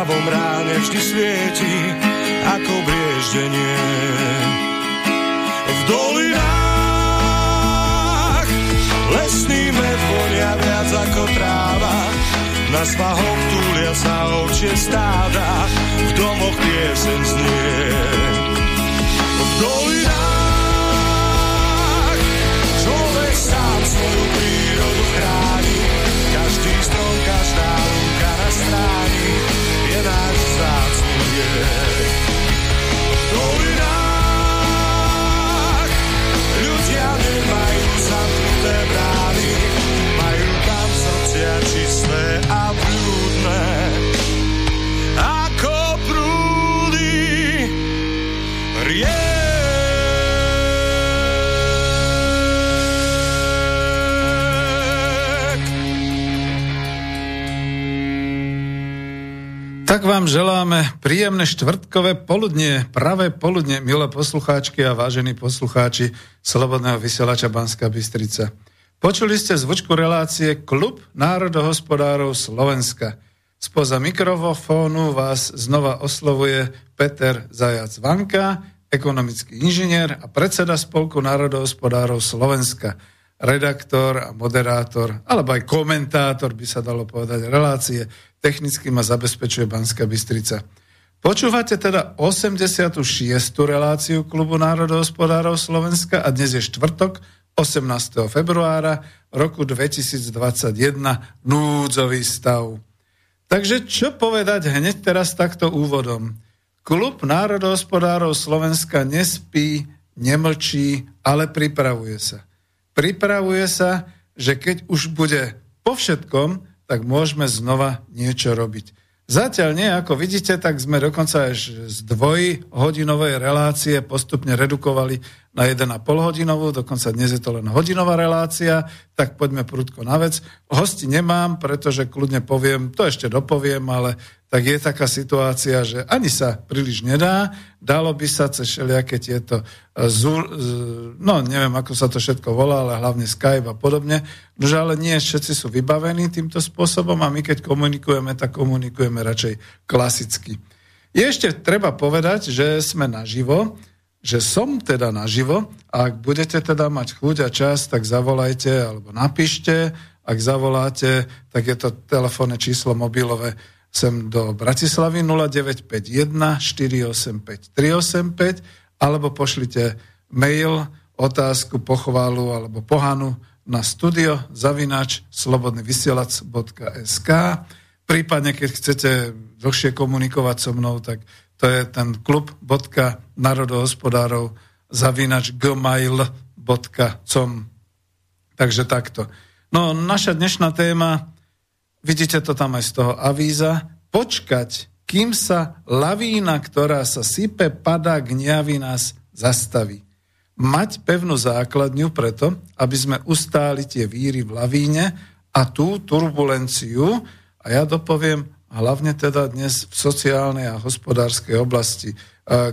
tmavom ráne vždy svieti ako brieždenie. V dolinách lesný med vonia viac ako tráva, na svahoch túlia sa ovčie stáda, v domoch piesen znie. V dolinách človek sám svoju prírodu chráni, každý strom, každá lúka na stráni, good. So Tak vám želáme príjemné štvrtkové poludnie, pravé poludnie, milé poslucháčky a vážení poslucháči Slobodného vysielača Banska Bystrica. Počuli ste zvučku relácie Klub národohospodárov Slovenska. Spoza mikrofónu vás znova oslovuje Peter Zajac Vanka, ekonomický inžinier a predseda Spolku národohospodárov Slovenska redaktor a moderátor, alebo aj komentátor, by sa dalo povedať, relácie. Technicky ma zabezpečuje Banská Bystrica. Počúvate teda 86. reláciu Klubu národohospodárov Slovenska a dnes je štvrtok, 18. februára roku 2021, núdzový stav. Takže čo povedať hneď teraz takto úvodom? Klub národohospodárov Slovenska nespí, nemlčí, ale pripravuje sa pripravuje sa, že keď už bude po všetkom, tak môžeme znova niečo robiť. Zatiaľ nie, ako vidíte, tak sme dokonca až z dvojhodinovej relácie postupne redukovali na 1,5 hodinovú, dokonca dnes je to len hodinová relácia, tak poďme prudko na vec. Hosti nemám, pretože kľudne poviem, to ešte dopoviem, ale tak je taká situácia, že ani sa príliš nedá, dalo by sa cez všelijaké tieto, e, no neviem, ako sa to všetko volá, ale hlavne Skype a podobne, že ale nie všetci sú vybavení týmto spôsobom a my keď komunikujeme, tak komunikujeme radšej klasicky. Je ešte treba povedať, že sme naživo, že som teda naživo a ak budete teda mať chuť a čas, tak zavolajte alebo napíšte, ak zavoláte, tak je to telefónne číslo mobilové. Sem do Bratislavy 0951 485 385 alebo pošlite mail, otázku, pochválu alebo pohanu na studio zavinač slobodnyvysielac.sk prípadne keď chcete dlhšie komunikovať so mnou, tak to je ten klub.narodohospodárov zavinač gmail.com Takže takto. No, naša dnešná téma Vidíte to tam aj z toho avíza. počkať, kým sa lavína, ktorá sa sype, padá, gňaví nás, zastaví. Mať pevnú základňu preto, aby sme ustáli tie víry v lavíne a tú turbulenciu, a ja dopoviem, hlavne teda dnes v sociálnej a hospodárskej oblasti,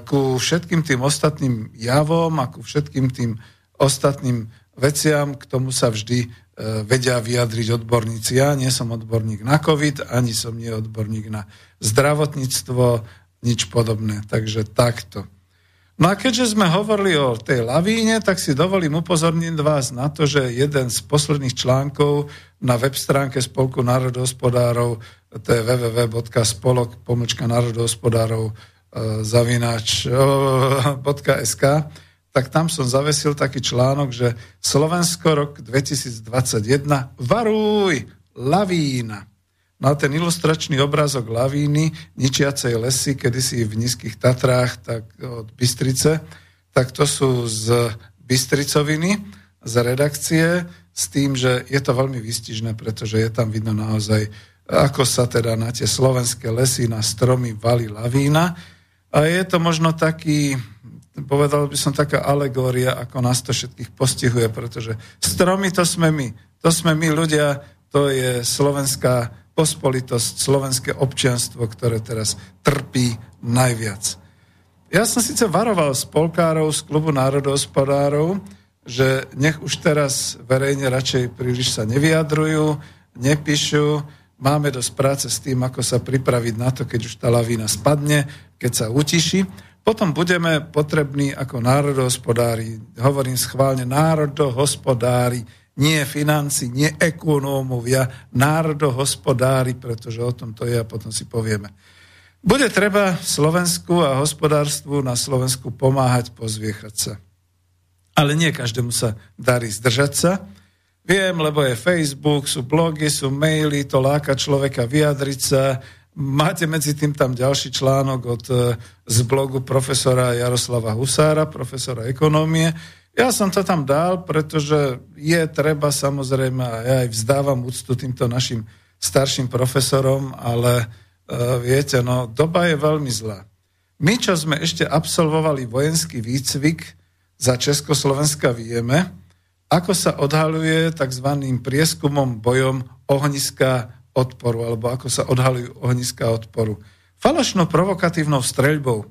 ku všetkým tým ostatným javom a ku všetkým tým ostatným veciam, k tomu sa vždy E, vedia vyjadriť odborníci. Ja nie som odborník na COVID, ani som nie odborník na zdravotníctvo, nič podobné. Takže takto. No a keďže sme hovorili o tej lavíne, tak si dovolím upozorniť vás na to, že jeden z posledných článkov na web stránke Spolku národohospodárov, to je www.spolok pomlčka národohospodárov e, zavinač.sk, tak tam som zavesil taký článok, že Slovensko rok 2021 varuj, lavína. No a ten ilustračný obrázok lavíny, ničiacej lesy, kedysi v nízkych Tatrách, tak od Bystrice, tak to sú z Bystricoviny, z redakcie, s tým, že je to veľmi výstižné, pretože je tam vidno naozaj, ako sa teda na tie slovenské lesy, na stromy valí lavína. A je to možno taký povedal by som taká alegória, ako nás to všetkých postihuje, pretože stromy to sme my. To sme my ľudia, to je slovenská pospolitosť, slovenské občianstvo, ktoré teraz trpí najviac. Ja som síce varoval spolkárov z klubu národohospodárov, že nech už teraz verejne radšej príliš sa nevyjadrujú, nepíšu, máme dosť práce s tým, ako sa pripraviť na to, keď už tá lavína spadne, keď sa utiši. Potom budeme potrební ako národohospodári, hovorím schválne národohospodári, nie financi, nie ekonómovia, národohospodári, pretože o tom to je a potom si povieme. Bude treba Slovensku a hospodárstvu na Slovensku pomáhať pozviechať sa. Ale nie každému sa darí zdržať sa. Viem, lebo je Facebook, sú blogy, sú maily, to láka človeka vyjadriť sa, Máte medzi tým tam ďalší článok od, e, z blogu profesora Jaroslava Husára, profesora ekonómie. Ja som to tam dal, pretože je treba samozrejme, a ja aj vzdávam úctu týmto našim starším profesorom, ale uh, viete, no doba je veľmi zlá. My, čo sme ešte absolvovali vojenský výcvik za Československa, vieme, ako sa odhaluje tzv. prieskumom bojom ohniska odporu, alebo ako sa odhalujú ohniska odporu. Falošnou provokatívnou streľbou.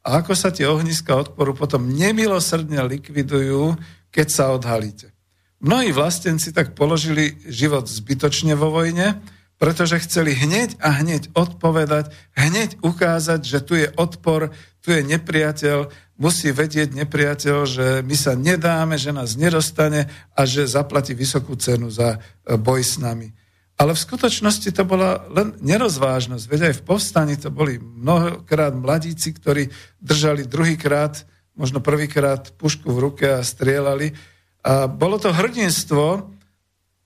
A ako sa tie ohniska odporu potom nemilosrdne likvidujú, keď sa odhalíte. Mnohí vlastenci tak položili život zbytočne vo vojne, pretože chceli hneď a hneď odpovedať, hneď ukázať, že tu je odpor, tu je nepriateľ, musí vedieť nepriateľ, že my sa nedáme, že nás nedostane a že zaplatí vysokú cenu za boj s nami. Ale v skutočnosti to bola len nerozvážnosť. Veď aj v povstani to boli mnohokrát mladíci, ktorí držali druhýkrát, možno prvýkrát pušku v ruke a strieľali. A bolo to hrdinstvo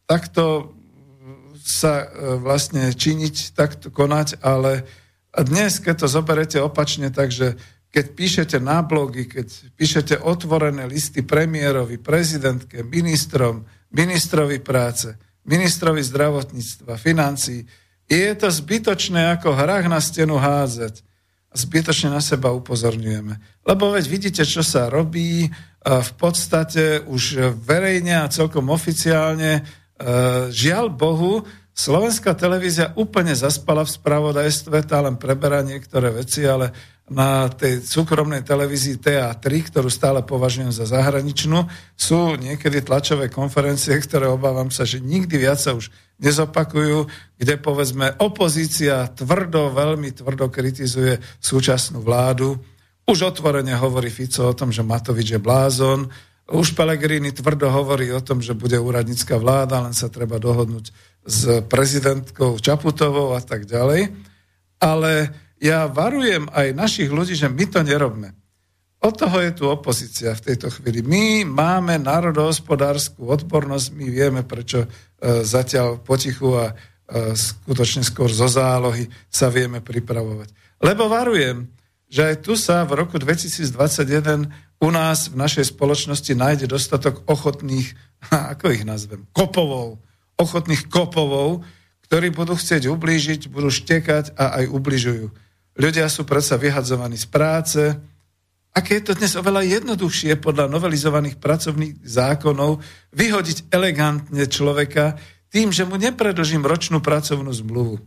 takto sa e, vlastne činiť, takto konať, ale dnes, keď to zoberete opačne, takže keď píšete na blogy, keď píšete otvorené listy premiérovi, prezidentke, ministrom, ministrovi práce, ministrovi zdravotníctva, financí. Je to zbytočné ako hrách na stenu házať. Zbytočne na seba upozorňujeme. Lebo veď vidíte, čo sa robí v podstate už verejne a celkom oficiálne. E, žiaľ Bohu, Slovenská televízia úplne zaspala v spravodajstve, tá len preberá niektoré veci, ale na tej súkromnej televízii TA3, ktorú stále považujem za zahraničnú, sú niekedy tlačové konferencie, ktoré obávam sa, že nikdy viac sa už nezopakujú, kde povedzme opozícia tvrdo, veľmi tvrdo kritizuje súčasnú vládu. Už otvorene hovorí Fico o tom, že Matovič je blázon, už Pelegrini tvrdo hovorí o tom, že bude úradnícka vláda, len sa treba dohodnúť s prezidentkou Čaputovou a tak ďalej. Ale ja varujem aj našich ľudí, že my to nerobme. Od toho je tu opozícia v tejto chvíli. My máme národohospodárskú odbornosť, my vieme, prečo e, zatiaľ potichu a e, skutočne skôr zo zálohy sa vieme pripravovať. Lebo varujem, že aj tu sa v roku 2021 u nás v našej spoločnosti nájde dostatok ochotných, ako ich nazvem, kopovov, ochotných kopovov, ktorí budú chcieť ublížiť, budú štekať a aj ubližujú. Ľudia sú predsa vyhadzovaní z práce. Aké je to dnes oveľa jednoduchšie podľa novelizovaných pracovných zákonov vyhodiť elegantne človeka tým, že mu nepredlžím ročnú pracovnú zmluvu.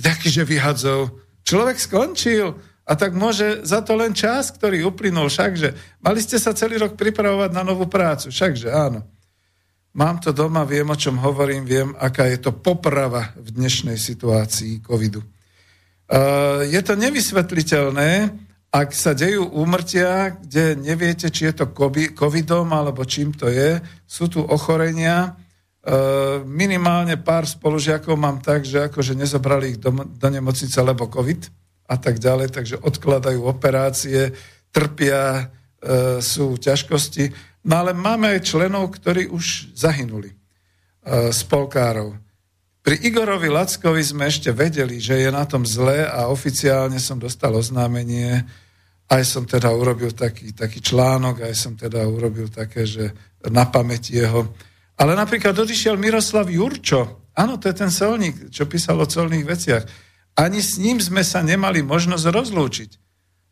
Takýže vyhadzov. Človek skončil a tak môže za to len čas, ktorý uplynul. Všakže mali ste sa celý rok pripravovať na novú prácu. Všakže áno. Mám to doma, viem, o čom hovorím, viem, aká je to poprava v dnešnej situácii covidu. Uh, je to nevysvetliteľné, ak sa dejú úmrtia, kde neviete, či je to covidom alebo čím to je. Sú tu ochorenia. Uh, minimálne pár spolužiakov mám tak, že akože nezobrali ich do, do nemocnice, lebo covid a tak ďalej, takže odkladajú operácie, trpia, uh, sú ťažkosti. No ale máme aj členov, ktorí už zahynuli uh, spolkárov. Pri Igorovi Lackovi sme ešte vedeli, že je na tom zle a oficiálne som dostal oznámenie, aj som teda urobil taký, taký článok, aj som teda urobil také, že na pamäť jeho. Ale napríklad odišiel Miroslav Jurčo, áno, to je ten celník, čo písal o celných veciach. Ani s ním sme sa nemali možnosť rozlúčiť.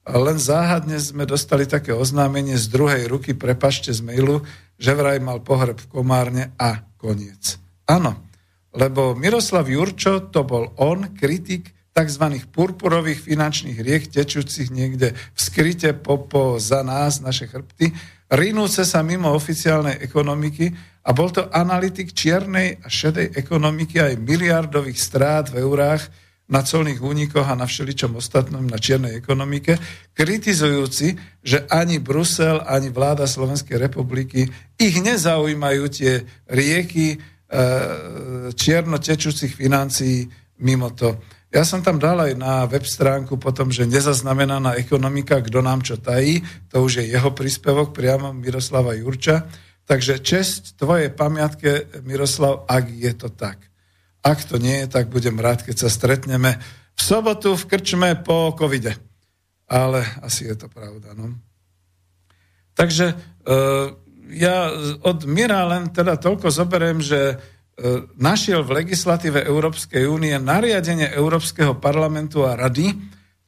Len záhadne sme dostali také oznámenie z druhej ruky, prepašte z mailu, že vraj mal pohreb v Komárne a koniec. Áno, lebo Miroslav Jurčo to bol on, kritik tzv. purpurových finančných riek, tečúcich niekde v skryte po, za nás, naše chrbty, rinúce sa mimo oficiálnej ekonomiky a bol to analytik čiernej a šedej ekonomiky aj miliardových strát v eurách, na colných únikoch a na všeličom ostatnom, na čiernej ekonomike, kritizujúci, že ani Brusel, ani vláda Slovenskej republiky ich nezaujímajú tie rieky e, čierno financií mimo to. Ja som tam dal aj na web stránku potom, že nezaznamenaná ekonomika, kto nám čo tají, to už je jeho príspevok priamo Miroslava Jurča. Takže čest tvojej pamiatke, Miroslav, ak je to tak. Ak to nie je, tak budem rád, keď sa stretneme v sobotu v Krčme po covide. Ale asi je to pravda. No. Takže e, ja od Mira len teda toľko zoberiem, že e, našiel v legislatíve Európskej únie nariadenie Európskeho parlamentu a rady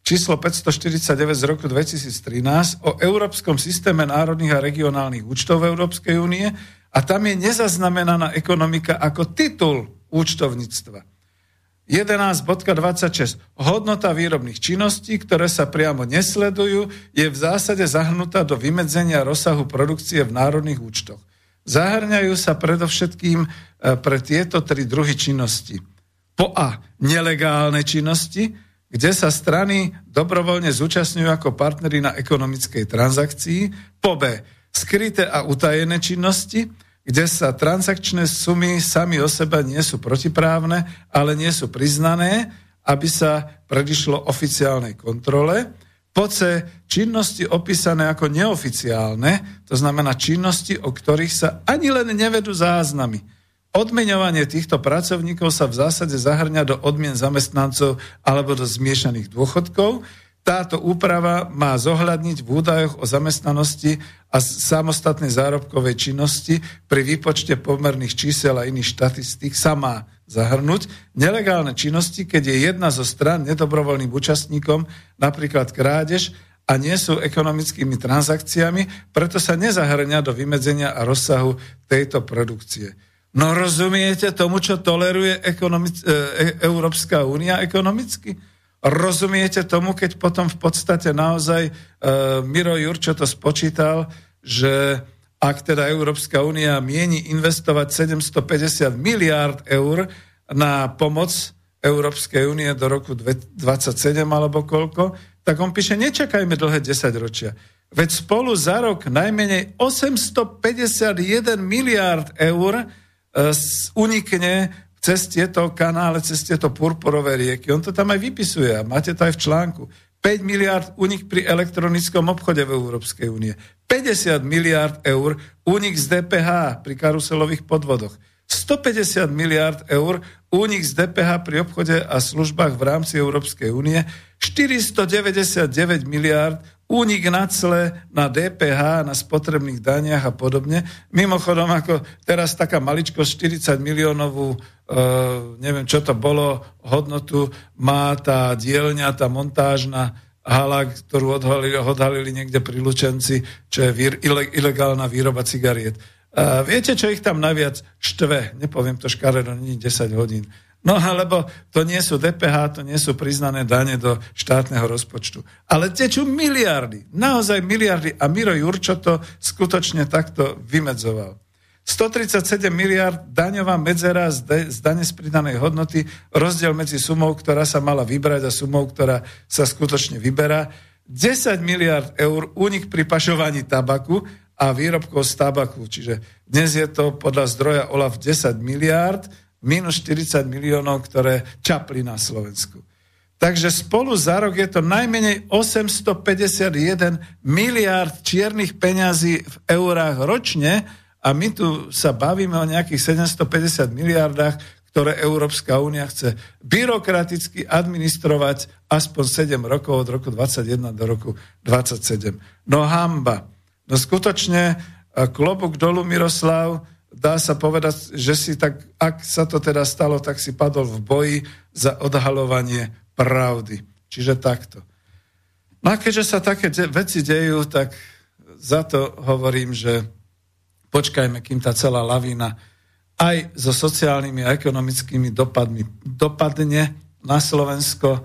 číslo 549 z roku 2013 o Európskom systéme národných a regionálnych účtov Európskej únie a tam je nezaznamenaná ekonomika ako titul účtovníctva. 11.26. Hodnota výrobných činností, ktoré sa priamo nesledujú, je v zásade zahrnutá do vymedzenia rozsahu produkcie v národných účtoch. Zahrňajú sa predovšetkým e, pre tieto tri druhy činnosti. Po A. Nelegálne činnosti, kde sa strany dobrovoľne zúčastňujú ako partnery na ekonomickej transakcii. Po B. Skryté a utajené činnosti, kde sa transakčné sumy sami o sebe nie sú protiprávne, ale nie sú priznané, aby sa predišlo oficiálnej kontrole. Po C, činnosti opísané ako neoficiálne, to znamená činnosti, o ktorých sa ani len nevedú záznamy. Odmeňovanie týchto pracovníkov sa v zásade zahrňa do odmien zamestnancov alebo do zmiešaných dôchodkov, táto úprava má zohľadniť v údajoch o zamestnanosti a samostatnej zárobkovej činnosti pri výpočte pomerných čísel a iných štatistík sa má zahrnúť nelegálne činnosti, keď je jedna zo stran nedobrovoľným účastníkom, napríklad krádež, a nie sú ekonomickými transakciami, preto sa nezahrňa do vymedzenia a rozsahu tejto produkcie. No rozumiete tomu, čo toleruje ekonomic- e, e, Európska únia ekonomicky? Rozumiete tomu, keď potom v podstate naozaj e, Miro Jurčo to spočítal, že ak teda Európska únia mieni investovať 750 miliárd eur na pomoc Európskej únie do roku 2027 alebo koľko, tak on píše, nečakajme dlhé 10 ročia. Veď spolu za rok najmenej 851 miliárd eur e, unikne cez tieto kanále, cez tieto purpurové rieky. On to tam aj vypisuje a máte to aj v článku. 5 miliard únik pri elektronickom obchode v Európskej únie. 50 miliard eur únik z DPH pri karuselových podvodoch. 150 miliard eur únik z DPH pri obchode a službách v rámci Európskej únie. 499 miliard únik na cle, na DPH, na spotrebných daniach a podobne. Mimochodom, ako teraz taká maličko 40 miliónovú, uh, neviem čo to bolo, hodnotu má tá dielňa, tá montážna hala, ktorú odhalili, odhalili niekde pri Lučenci, čo je výr, ile, ilegálna výroba cigariet. Uh, viete, čo ich tam najviac štve? Nepoviem to škaredo, nie 10 hodín No lebo to nie sú DPH, to nie sú priznané dane do štátneho rozpočtu. Ale tečú miliardy, naozaj miliardy. A Miro Jurčo to skutočne takto vymedzoval. 137 miliard daňová medzera z, de, z dane z pridanej hodnoty, rozdiel medzi sumou, ktorá sa mala vybrať a sumou, ktorá sa skutočne vyberá. 10 miliard eur únik pri pašovaní tabaku a výrobkov z tabaku. Čiže dnes je to podľa zdroja OLAF 10 miliard, minus 40 miliónov, ktoré čapli na Slovensku. Takže spolu za rok je to najmenej 851 miliard čiernych peňazí v eurách ročne a my tu sa bavíme o nejakých 750 miliardách, ktoré Európska únia chce byrokraticky administrovať aspoň 7 rokov od roku 21 do roku 27. No hamba. No skutočne klobúk dolu Miroslav, dá sa povedať, že si tak, ak sa to teda stalo, tak si padol v boji za odhalovanie pravdy. Čiže takto. No a keďže sa také de- veci dejú, tak za to hovorím, že počkajme, kým tá celá lavína aj so sociálnymi a ekonomickými dopadmi dopadne na Slovensko,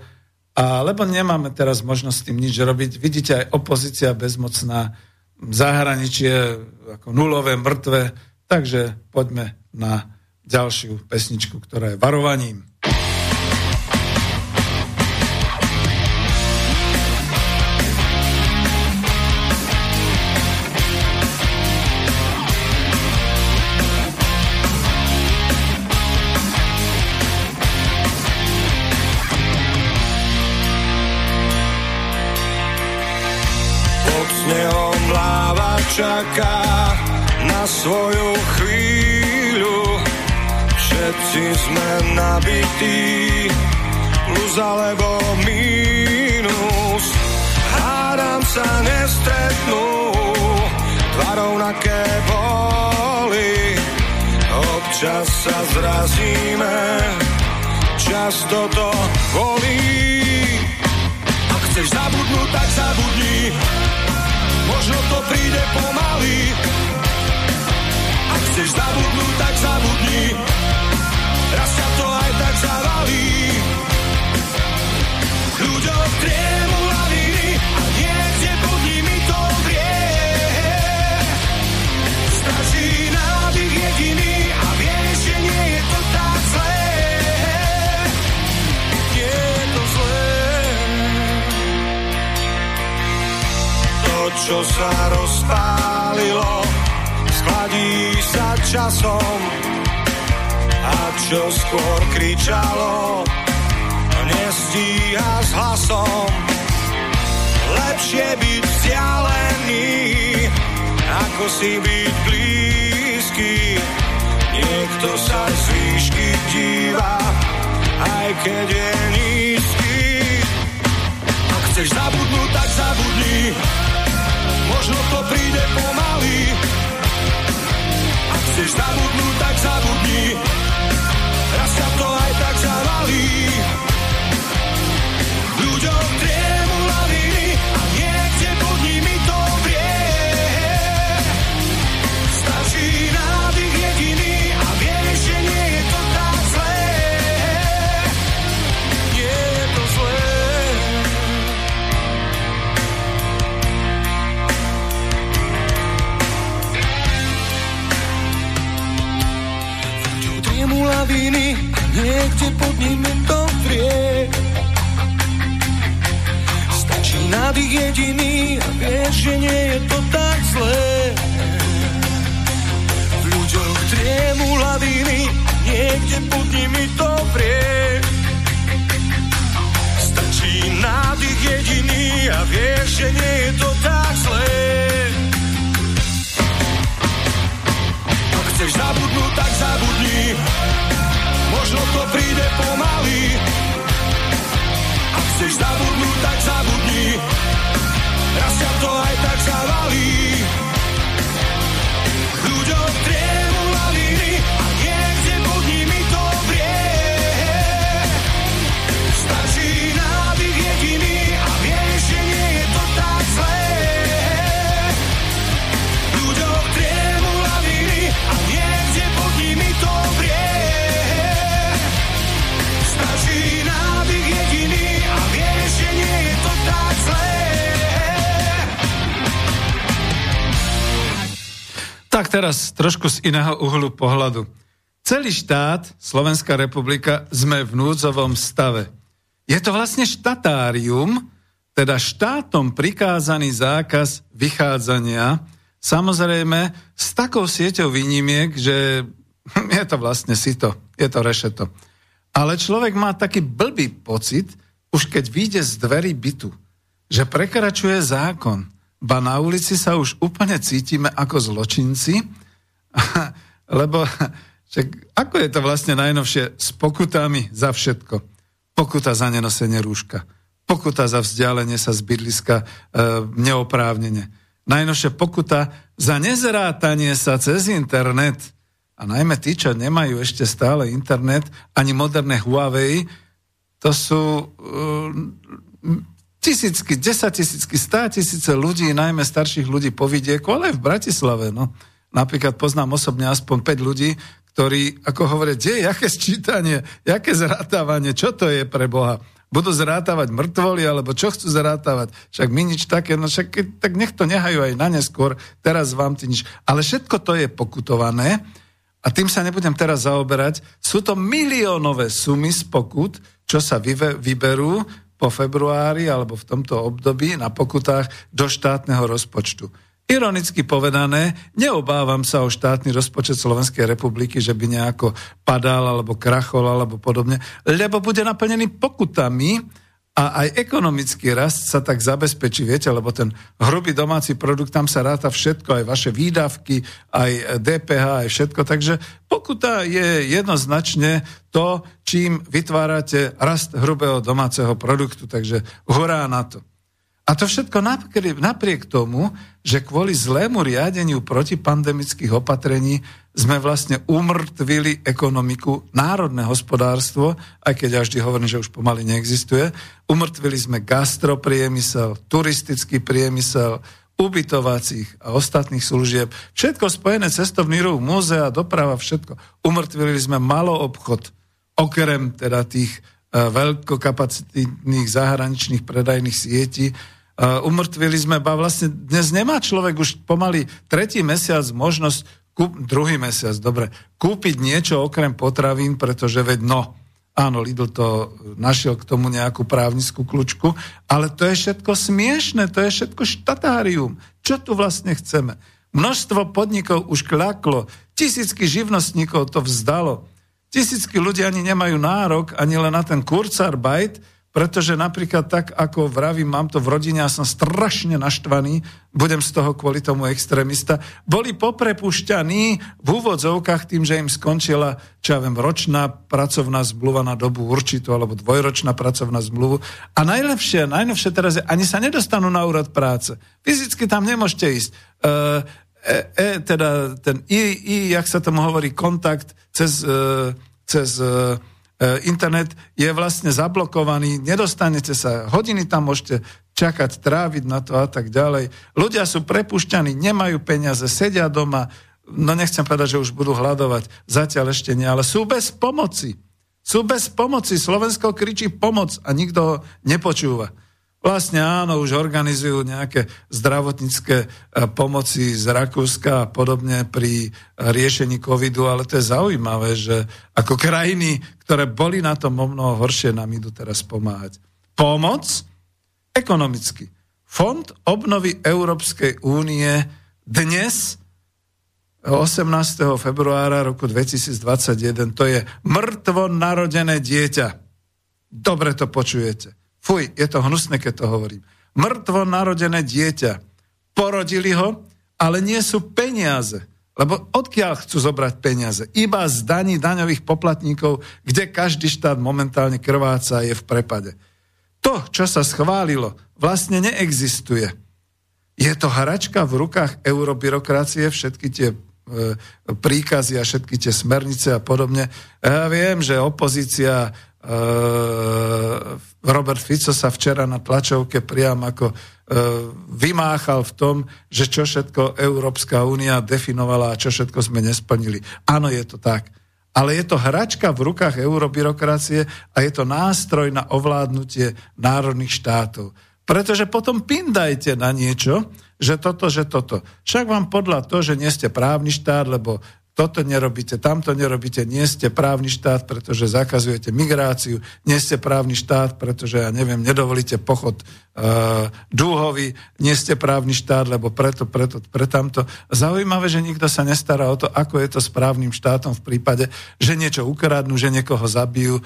a lebo nemáme teraz možnosť s tým nič robiť. Vidíte, aj opozícia bezmocná, zahraničie ako nulové, mŕtve, Takže poďme na ďalšiu pesničku, ktorá je varovaním. čaká svoju chvíľu. Všetci sme nabití, plus alebo mínus. Hádam sa nestretnú, tvarou na boli. Občas sa zrazíme, často to bolí. Ak chceš zabudnúť, tak zabudni, možno to príde pomaly chceš zabudnúť, tak zabudni. Raz sa to aj tak zavalí. Ľuďom triemu laviny a niekde pod nimi to vrie. Stačí nádych jediný a vieš, že nie je to tak zlé. Je to zlé. To, čo sa rozpálilo, schladí sa časom a čo skôr kričalo, nestíha s hlasom. Lepšie byť vzdialený, ako si byť blízky. Niekto sa z výšky díva, aj keď je nízky. Niekde pod nimi to vrie. Stačí nádych jediný a vieš, že nie je to tak zlé. chceš zabudnúť, tak zabudni. Možno to príde pomaly. Teraz trošku z iného uhlu pohľadu. Celý štát, Slovenská republika, sme v núdzovom stave. Je to vlastne štatárium, teda štátom prikázaný zákaz vychádzania, samozrejme s takou sieťou výnimiek, že je to vlastne sito, je to rešeto. Ale človek má taký blbý pocit, už keď vyjde z dverí bytu, že prekračuje zákon. Ba na ulici sa už úplne cítime ako zločinci, lebo však, ako je to vlastne najnovšie s pokutami za všetko. Pokuta za nenosenie rúška, pokuta za vzdialenie sa z bydliska e, neoprávnene. Najnovšie pokuta za nezrátanie sa cez internet. A najmä tí, čo nemajú ešte stále internet, ani moderné Huawei, to sú uh, tisícky, desatisícky, stá tisíce ľudí, najmä starších ľudí po vidieku, ale aj v Bratislave. No. Napríklad poznám osobne aspoň 5 ľudí, ktorí, ako hovoria, kde je, jaké sčítanie, jaké zrátavanie, čo to je pre Boha? Budú zrátavať mŕtvoly, alebo čo chcú zrátavať? Však my nič také, no však tak nech to nehajú aj na neskôr, teraz vám ty nič. Ale všetko to je pokutované a tým sa nebudem teraz zaoberať. Sú to miliónové sumy z pokut, čo sa vyberú po februári alebo v tomto období na pokutách do štátneho rozpočtu. Ironicky povedané, neobávam sa o štátny rozpočet Slovenskej republiky, že by nejako padal alebo krachol alebo podobne, lebo bude naplnený pokutami, a aj ekonomický rast sa tak zabezpečí, viete, lebo ten hrubý domáci produkt, tam sa ráta všetko, aj vaše výdavky, aj DPH, aj všetko. Takže pokuta je jednoznačne to, čím vytvárate rast hrubého domáceho produktu. Takže hurá na to. A to všetko napriek, napriek tomu, že kvôli zlému riadeniu protipandemických opatrení sme vlastne umrtvili ekonomiku, národné hospodárstvo, aj keď ja vždy hovorím, že už pomaly neexistuje, umrtvili sme gastropriemysel, turistický priemysel, ubytovacích a ostatných služieb, všetko spojené cestovný ruch, múzea, doprava, všetko. Umrtvili sme malo obchod, okrem teda tých uh, veľkokapacitných zahraničných predajných sietí, umrtvili sme, ba vlastne dnes nemá človek už pomaly tretí mesiac možnosť, kúp, druhý mesiac, dobre, kúpiť niečo okrem potravín, pretože veď no, áno, Lidl to našiel k tomu nejakú právnickú kľúčku, ale to je všetko smiešne, to je všetko štatárium. Čo tu vlastne chceme? Množstvo podnikov už kľaklo, tisícky živnostníkov to vzdalo, tisícky ľudí ani nemajú nárok ani len na ten Kurzarbeit, pretože napríklad tak, ako vravím, mám to v rodine a som strašne naštvaný, budem z toho kvôli tomu extrémista, boli poprepušťaní v úvodzovkách tým, že im skončila, čo ja viem, ročná pracovná zmluva na dobu určitú, alebo dvojročná pracovná zmluvu. A najlepšie, najnovšie teraz je, ani sa nedostanú na úrad práce. Fyzicky tam nemôžete ísť. E, e, e, teda ten I, I, jak sa tomu hovorí, kontakt cez, e, cez e, internet je vlastne zablokovaný, nedostanete sa, hodiny tam môžete čakať, tráviť na to a tak ďalej. Ľudia sú prepušťaní, nemajú peniaze, sedia doma, no nechcem povedať, že už budú hľadovať, zatiaľ ešte nie, ale sú bez pomoci. Sú bez pomoci. Slovensko kričí pomoc a nikto ho nepočúva. Vlastne áno, už organizujú nejaké zdravotnícke e, pomoci z Rakúska a podobne pri riešení covidu, ale to je zaujímavé, že ako krajiny, ktoré boli na tom o mnoho horšie, nám idú teraz pomáhať. Pomoc ekonomicky. Fond obnovy Európskej únie dnes 18. februára roku 2021, to je mŕtvo narodené dieťa. Dobre to počujete. Fuj, je to hnusné, keď to hovorím. Mŕtvo narodené dieťa. Porodili ho, ale nie sú peniaze. Lebo odkiaľ chcú zobrať peniaze? Iba z daní daňových poplatníkov, kde každý štát momentálne krváca a je v prepade. To, čo sa schválilo, vlastne neexistuje. Je to hračka v rukách eurobyrokracie, všetky tie e, príkazy a všetky tie smernice a podobne. Ja viem, že opozícia Robert Fico sa včera na tlačovke priam ako uh, vymáchal v tom, že čo všetko Európska únia definovala a čo všetko sme nesplnili. Áno, je to tak. Ale je to hračka v rukách eurobyrokracie a je to nástroj na ovládnutie národných štátov. Pretože potom pindajte na niečo, že toto, že toto. Však vám podľa to, že nie ste právny štát, lebo toto nerobíte, tamto nerobíte, nie ste právny štát, pretože zakazujete migráciu, nie ste právny štát, pretože, ja neviem, nedovolíte pochod uh, dúhovi, nie ste právny štát, lebo preto, preto, pre tamto. Zaujímavé, že nikto sa nestará o to, ako je to správnym štátom v prípade, že niečo ukradnú, že niekoho zabijú,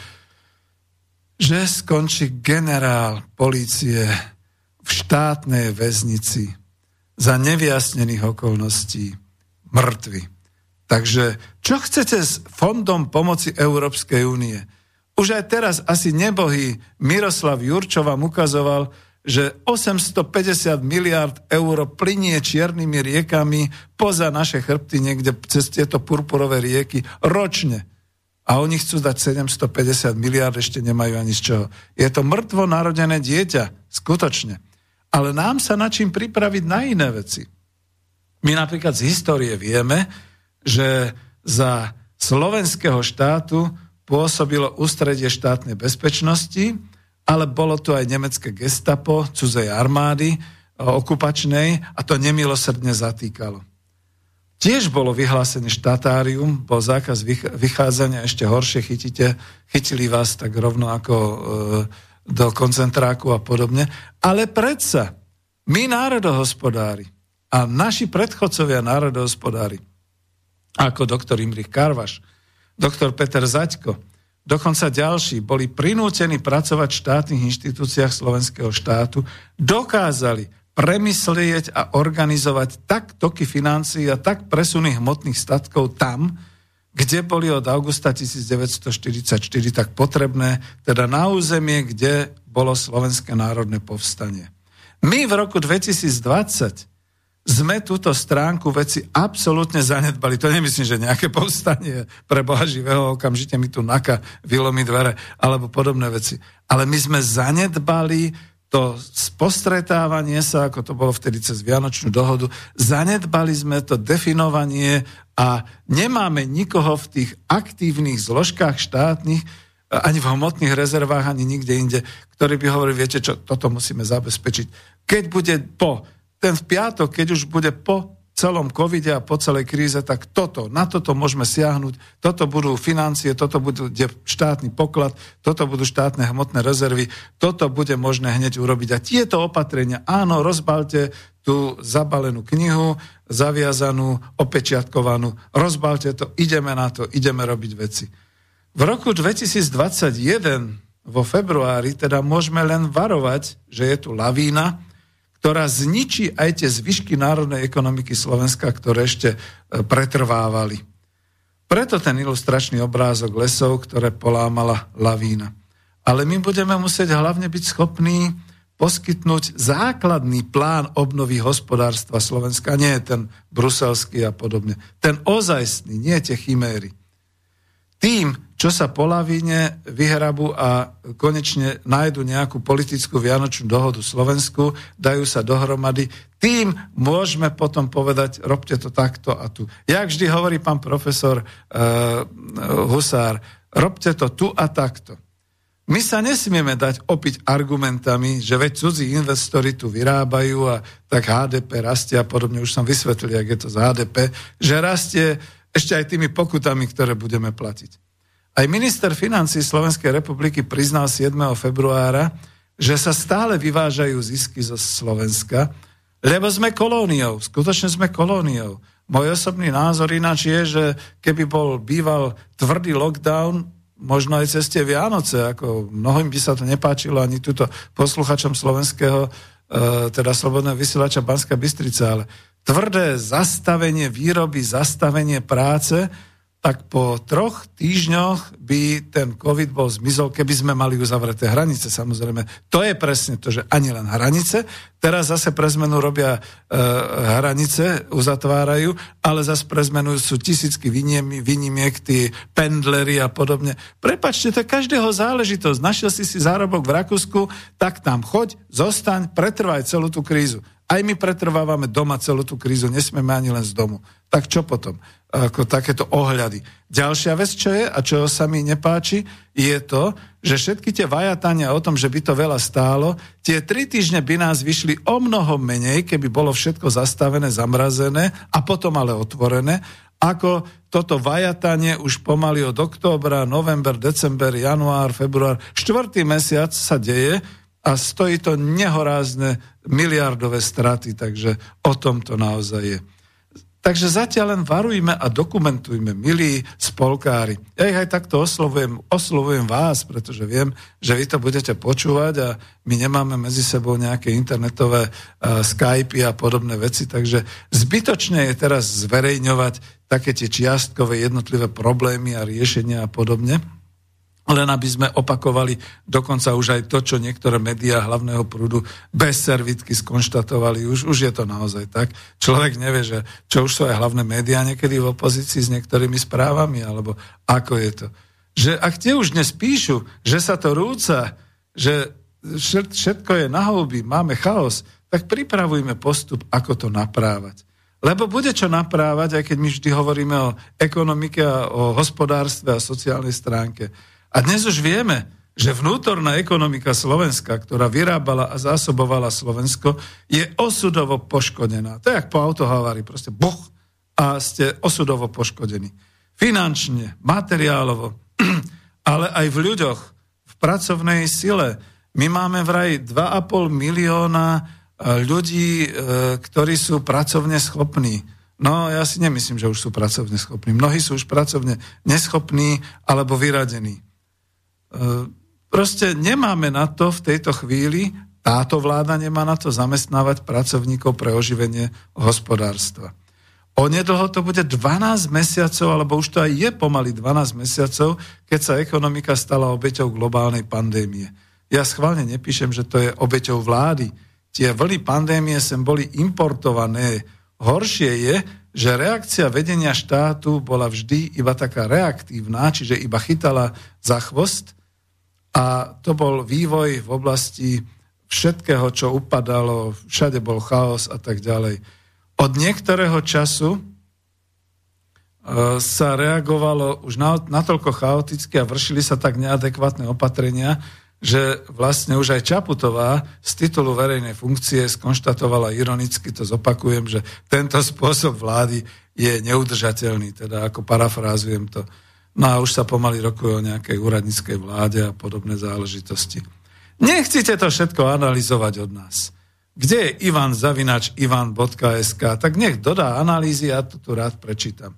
že skončí generál polície v štátnej väznici za nevyjasnených okolností mŕtvy. Takže čo chcete s Fondom pomoci Európskej únie? Už aj teraz asi nebohý Miroslav Jurčo vám ukazoval, že 850 miliard eur plinie čiernymi riekami poza naše chrbty niekde cez tieto purpurové rieky ročne. A oni chcú dať 750 miliard, ešte nemajú ani z čoho. Je to mŕtvo narodené dieťa, skutočne. Ale nám sa na čím pripraviť na iné veci. My napríklad z histórie vieme, že za slovenského štátu pôsobilo ústredie štátnej bezpečnosti, ale bolo tu aj nemecké gestapo, cudzej armády, e, okupačnej a to nemilosrdne zatýkalo. Tiež bolo vyhlásené štatárium, bol zákaz vychádzania, ešte horšie chytíte, chytili vás tak rovno ako e, do koncentráku a podobne. Ale predsa, my národohospodári a naši predchodcovia národohospodári ako doktor Imrich Karvaš, doktor Peter Zaďko, dokonca ďalší, boli prinútení pracovať v štátnych inštitúciách slovenského štátu, dokázali premyslieť a organizovať tak toky financií a tak presuny hmotných statkov tam, kde boli od augusta 1944 tak potrebné, teda na územie, kde bolo Slovenské národné povstanie. My v roku 2020 sme túto stránku veci absolútne zanedbali. To nemyslím, že nejaké povstanie pre Boha živého, okamžite mi tu naka vylomí dvere, alebo podobné veci. Ale my sme zanedbali to spostretávanie sa, ako to bolo vtedy cez Vianočnú dohodu, zanedbali sme to definovanie a nemáme nikoho v tých aktívnych zložkách štátnych, ani v hmotných rezervách, ani nikde inde, ktorý by hovoril, viete čo, toto musíme zabezpečiť. Keď bude po ten v piatok, keď už bude po celom covide a po celej kríze, tak toto, na toto môžeme siahnuť, toto budú financie, toto bude štátny poklad, toto budú štátne hmotné rezervy, toto bude možné hneď urobiť. A tieto opatrenia, áno, rozbalte tú zabalenú knihu, zaviazanú, opečiatkovanú, rozbalte to, ideme na to, ideme robiť veci. V roku 2021 vo februári teda môžeme len varovať, že je tu lavína, ktorá zničí aj tie zvyšky národnej ekonomiky Slovenska, ktoré ešte e, pretrvávali. Preto ten ilustračný obrázok lesov, ktoré polámala lavína. Ale my budeme musieť hlavne byť schopní poskytnúť základný plán obnovy hospodárstva Slovenska, nie ten bruselský a podobne. Ten ozajstný, nie tie chiméry. Tým, čo sa po lavíne vyhrabu a konečne nájdu nejakú politickú vianočnú dohodu Slovensku, dajú sa dohromady, tým môžeme potom povedať, robte to takto a tu. Jak vždy hovorí pán profesor uh, Husár, robte to tu a takto. My sa nesmieme dať opiť argumentami, že veď cudzí investori tu vyrábajú a tak HDP rastie a podobne. Už som vysvetlil, jak je to z HDP, že rastie ešte aj tými pokutami, ktoré budeme platiť. Aj minister financí Slovenskej republiky priznal 7. februára, že sa stále vyvážajú zisky zo Slovenska, lebo sme kolóniou, skutočne sme kolóniou. Môj osobný názor ináč je, že keby bol býval tvrdý lockdown, možno aj cez tie Vianoce, ako mnohým by sa to nepáčilo ani túto posluchačom slovenského, e, teda slobodného vysielača Banska Bystrica, ale tvrdé zastavenie výroby, zastavenie práce, tak po troch týždňoch by ten COVID bol zmizol, keby sme mali uzavreté hranice, samozrejme. To je presne to, že ani len hranice. Teraz zase pre zmenu robia e, hranice, uzatvárajú, ale zase pre zmenu sú tisícky výnimiek, tí pendleri a podobne. Prepačte, to je každého záležitosť. Našiel si si zárobok v Rakúsku, tak tam choď, zostaň, pretrvaj celú tú krízu. Aj my pretrvávame doma celú tú krízu, nesmieme ani len z domu. Tak čo potom? Ako takéto ohľady. Ďalšia vec, čo je a čo sa mi nepáči, je to, že všetky tie vajatania o tom, že by to veľa stálo, tie tri týždne by nás vyšli o mnoho menej, keby bolo všetko zastavené, zamrazené a potom ale otvorené, ako toto vajatanie už pomaly od októbra, november, december, január, február, štvrtý mesiac sa deje a stojí to nehorázne miliardové straty, takže o tom to naozaj je. Takže zatiaľ len varujme a dokumentujme, milí spolkári. Ja ich aj takto oslovujem, oslovujem vás, pretože viem, že vy to budete počúvať a my nemáme medzi sebou nejaké internetové uh, Skypey a podobné veci, takže zbytočne je teraz zverejňovať také tie čiastkové jednotlivé problémy a riešenia a podobne len aby sme opakovali dokonca už aj to, čo niektoré médiá hlavného prúdu bez servitky skonštatovali. Už, už je to naozaj tak. Človek nevie, že čo už sú aj hlavné médiá niekedy v opozícii s niektorými správami, alebo ako je to. Že ak tie už dnes píšu, že sa to rúca, že všetko je na houby, máme chaos, tak pripravujme postup, ako to naprávať. Lebo bude čo naprávať, aj keď my vždy hovoríme o ekonomike a o hospodárstve a sociálnej stránke. A dnes už vieme, že vnútorná ekonomika Slovenska, ktorá vyrábala a zásobovala Slovensko, je osudovo poškodená. To je jak po autohavári, proste buch a ste osudovo poškodení. Finančne, materiálovo, ale aj v ľuďoch, v pracovnej sile. My máme vraj 2,5 milióna e, ľudí, e, ktorí sú pracovne schopní. No, ja si nemyslím, že už sú pracovne schopní. Mnohí sú už pracovne neschopní alebo vyradení. E, proste nemáme na to v tejto chvíli, táto vláda nemá na to zamestnávať pracovníkov pre oživenie hospodárstva. Onedlho to bude 12 mesiacov, alebo už to aj je pomaly 12 mesiacov, keď sa ekonomika stala obeťou globálnej pandémie. Ja schválne nepíšem, že to je obeťou vlády. Tie vlny pandémie sem boli importované. Horšie je, že reakcia vedenia štátu bola vždy iba taká reaktívna, čiže iba chytala za chvost a to bol vývoj v oblasti všetkého, čo upadalo, všade bol chaos a tak ďalej. Od niektorého času e, sa reagovalo už natoľko chaoticky a vršili sa tak neadekvátne opatrenia, že vlastne už aj Čaputová z titulu verejnej funkcie skonštatovala ironicky, to zopakujem, že tento spôsob vlády je neudržateľný, teda ako parafrázujem to. No a už sa pomaly rokuje o nejakej úradníckej vláde a podobné záležitosti. Nechcite to všetko analyzovať od nás. Kde je Ivan Zavinač ivan.sk, tak nech dodá analýzy, ja to tu rád prečítam.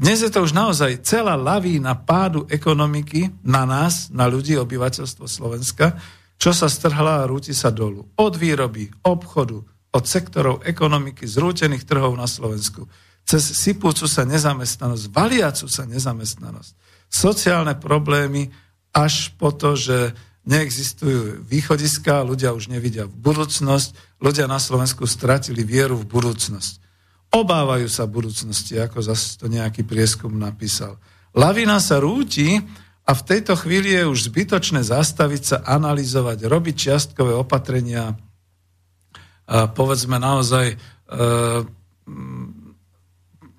Dnes je to už naozaj celá lavína pádu ekonomiky na nás, na ľudí, obyvateľstvo Slovenska, čo sa strhla a rúti sa dolu. Od výroby, obchodu, od sektorov ekonomiky, zrútených trhov na Slovensku cez sypúcu sa nezamestnanosť, valiacu sa nezamestnanosť, sociálne problémy až po to, že neexistujú východiska, ľudia už nevidia v budúcnosť, ľudia na Slovensku stratili vieru v budúcnosť. Obávajú sa budúcnosti, ako zase to nejaký prieskum napísal. Lavina sa rúti a v tejto chvíli je už zbytočné zastaviť sa, analyzovať, robiť čiastkové opatrenia, a povedzme naozaj e,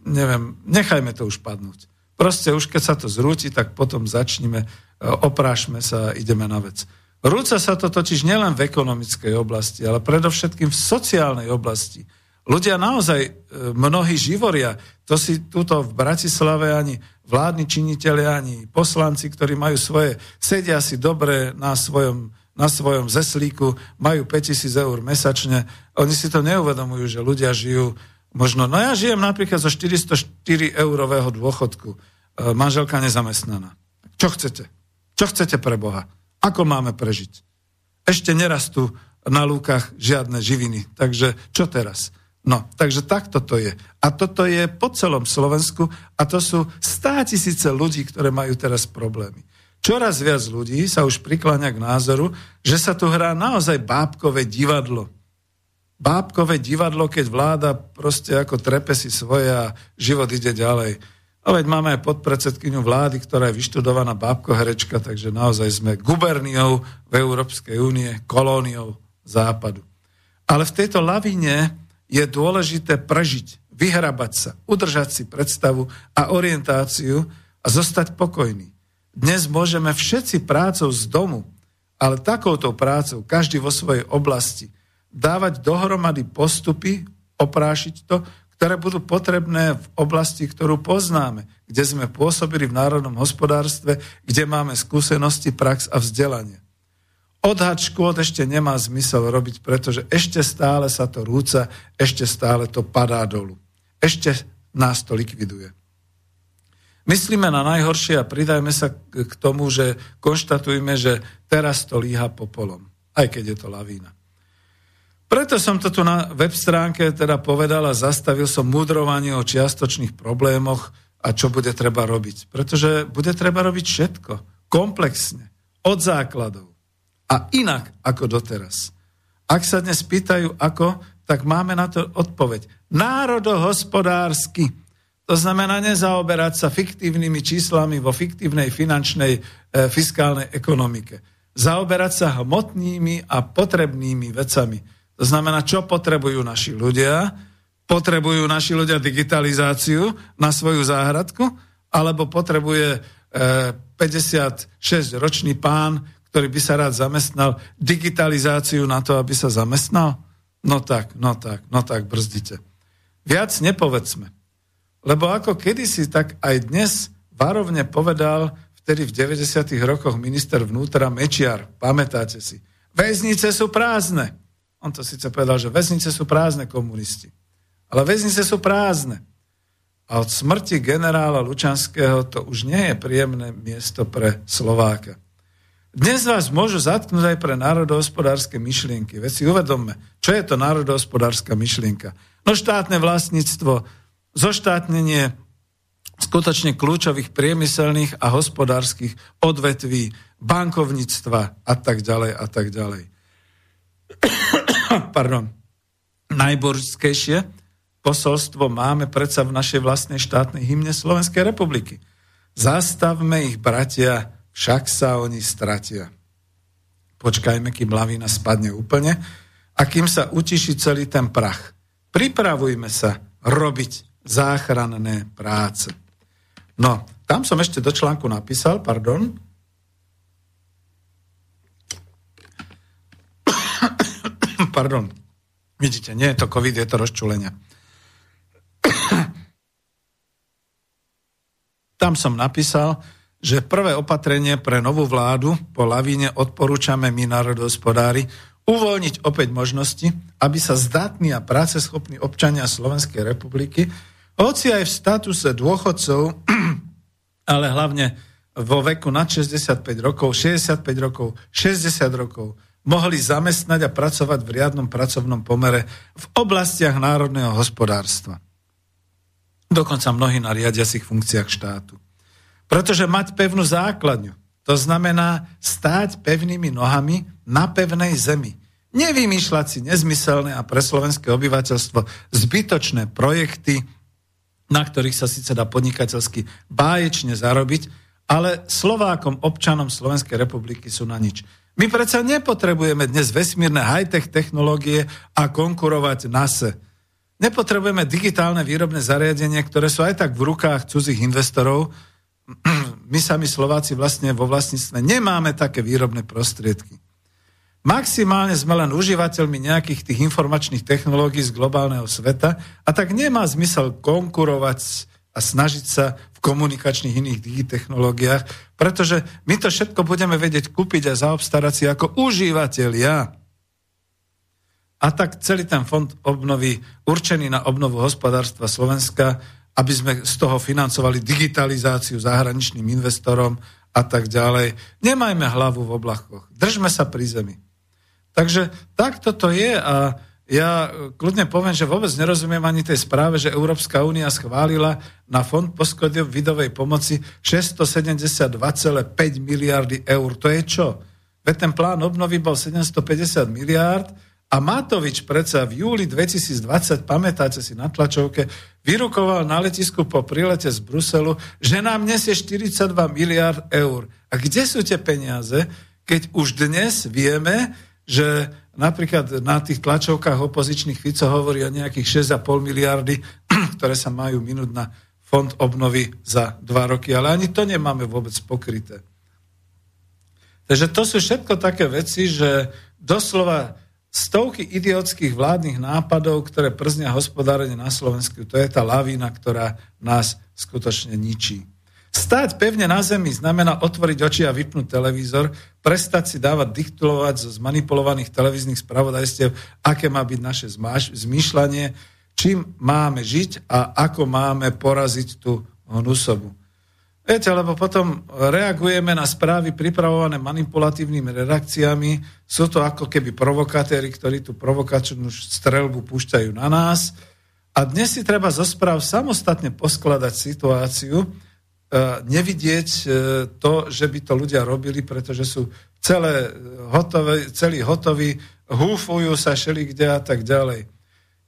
neviem, nechajme to už padnúť. Proste už keď sa to zrúti, tak potom začneme, e, oprášme sa a ideme na vec. Rúca sa to totiž nielen v ekonomickej oblasti, ale predovšetkým v sociálnej oblasti. Ľudia naozaj, e, mnohí živoria, to si túto v Bratislave ani vládni činiteľi, ani poslanci, ktorí majú svoje, sedia si dobre na svojom, na svojom zeslíku, majú 5000 eur mesačne, oni si to neuvedomujú, že ľudia žijú Možno, no ja žijem napríklad zo 404 eurového dôchodku. E, manželka nezamestnaná. Čo chcete? Čo chcete pre Boha? Ako máme prežiť? Ešte nerastú na lúkach žiadne živiny. Takže čo teraz? No, takže takto to je. A toto je po celom Slovensku a to sú stá tisíce ľudí, ktoré majú teraz problémy. Čoraz viac ľudí sa už prikláňa k názoru, že sa tu hrá naozaj bábkové divadlo bábkové divadlo, keď vláda proste ako trepe si svoje a život ide ďalej. A veď máme aj podpredsedkyňu vlády, ktorá je vyštudovaná bábkoherečka, takže naozaj sme guberniou v Európskej únie, kolóniou západu. Ale v tejto lavine je dôležité prežiť, vyhrabať sa, udržať si predstavu a orientáciu a zostať pokojný. Dnes môžeme všetci prácou z domu, ale takouto prácou, každý vo svojej oblasti, dávať dohromady postupy, oprášiť to, ktoré budú potrebné v oblasti, ktorú poznáme, kde sme pôsobili v národnom hospodárstve, kde máme skúsenosti, prax a vzdelanie. Odhad škôd ešte nemá zmysel robiť, pretože ešte stále sa to rúca, ešte stále to padá dolu. Ešte nás to likviduje. Myslíme na najhoršie a pridajme sa k tomu, že konštatujme, že teraz to líha popolom, aj keď je to lavína. Preto som to tu na web stránke teda povedal a zastavil som mudrovanie o čiastočných problémoch a čo bude treba robiť. Pretože bude treba robiť všetko, komplexne, od základov a inak ako doteraz. Ak sa dnes pýtajú ako, tak máme na to odpoveď. Národohospodársky. To znamená nezaoberať sa fiktívnymi číslami vo fiktívnej finančnej e, fiskálnej ekonomike. Zaoberať sa hmotnými a potrebnými vecami to znamená, čo potrebujú naši ľudia? Potrebujú naši ľudia digitalizáciu na svoju záhradku? Alebo potrebuje e, 56-ročný pán, ktorý by sa rád zamestnal, digitalizáciu na to, aby sa zamestnal? No tak, no tak, no tak, brzdite. Viac nepovedzme. Lebo ako kedysi, tak aj dnes varovne povedal vtedy v 90. rokoch minister vnútra Mečiar, pamätáte si, väznice sú prázdne. On to síce povedal, že väznice sú prázdne komunisti. Ale väznice sú prázdne. A od smrti generála Lučanského to už nie je príjemné miesto pre Slováka. Dnes vás môžu zatknúť aj pre národohospodárske myšlienky. Veď si uvedomme, čo je to národohospodárska myšlienka. No štátne vlastníctvo, zoštátnenie skutočne kľúčových priemyselných a hospodárskych odvetví, bankovníctva a tak ďalej a tak ďalej. pardon, najborskejšie posolstvo máme predsa v našej vlastnej štátnej hymne Slovenskej republiky. Zastavme ich, bratia, však sa oni stratia. Počkajme, kým lavína spadne úplne a kým sa utiší celý ten prach. Pripravujme sa robiť záchranné práce. No, tam som ešte do článku napísal, pardon, Pardon. Vidíte, nie je to COVID, je to rozčulenie. Tam som napísal, že prvé opatrenie pre novú vládu po lavíne odporúčame my národohospodári uvoľniť opäť možnosti, aby sa zdatní a práceschopní občania Slovenskej republiky, hoci aj v statuse dôchodcov, ale hlavne vo veku nad 65 rokov, 65 rokov, 60 rokov, mohli zamestnať a pracovať v riadnom pracovnom pomere v oblastiach národného hospodárstva. Dokonca mnohí na riadiacich funkciách štátu. Pretože mať pevnú základňu, to znamená stáť pevnými nohami na pevnej zemi. Nevymýšľať si nezmyselné a pre slovenské obyvateľstvo zbytočné projekty, na ktorých sa síce dá podnikateľsky báječne zarobiť, ale Slovákom, občanom Slovenskej republiky sú na nič. My predsa nepotrebujeme dnes vesmírne high-tech technológie a konkurovať NASE. Nepotrebujeme digitálne výrobné zariadenie, ktoré sú aj tak v rukách cudzích investorov. My sami Slováci vlastne vo vlastníctve nemáme také výrobné prostriedky. Maximálne sme len užívateľmi nejakých tých informačných technológií z globálneho sveta a tak nemá zmysel konkurovať a snažiť sa v komunikačných iných digitechnológiách, pretože my to všetko budeme vedieť kúpiť a zaobstarať si ako užívateľia. A tak celý ten fond obnovy, určený na obnovu hospodárstva Slovenska, aby sme z toho financovali digitalizáciu zahraničným investorom a tak ďalej. Nemajme hlavu v oblachoch. Držme sa pri zemi. Takže takto to je a ja e, kľudne poviem, že vôbec nerozumiem ani tej správe, že Európska únia schválila na fond vidovej pomoci 672,5 miliardy eur. To je čo? Veď ten plán obnovy bol 750 miliárd a Matovič predsa v júli 2020, pamätáte si na tlačovke, vyrukoval na letisku po prilete z Bruselu, že nám nesie 42 miliard eur. A kde sú tie peniaze, keď už dnes vieme, že napríklad na tých tlačovkách opozičných Fico hovorí o nejakých 6,5 miliardy, ktoré sa majú minúť na fond obnovy za dva roky, ale ani to nemáme vôbec pokryté. Takže to sú všetko také veci, že doslova stovky idiotských vládnych nápadov, ktoré prznia hospodárenie na Slovensku, to je tá lavína, ktorá nás skutočne ničí. Stáť pevne na zemi znamená otvoriť oči a vypnúť televízor, prestať si dávať diktovať zo zmanipulovaných televíznych spravodajstiev, aké má byť naše zmýšľanie, čím máme žiť a ako máme poraziť tú hnusobu. Viete, lebo potom reagujeme na správy pripravované manipulatívnymi redakciami. Sú to ako keby provokatéri, ktorí tú provokačnú strelbu púšťajú na nás. A dnes si treba zo správ samostatne poskladať situáciu, e, nevidieť e, to, že by to ľudia robili, pretože sú celé hotové, celý hotoví, húfujú sa šeli kde a tak ďalej.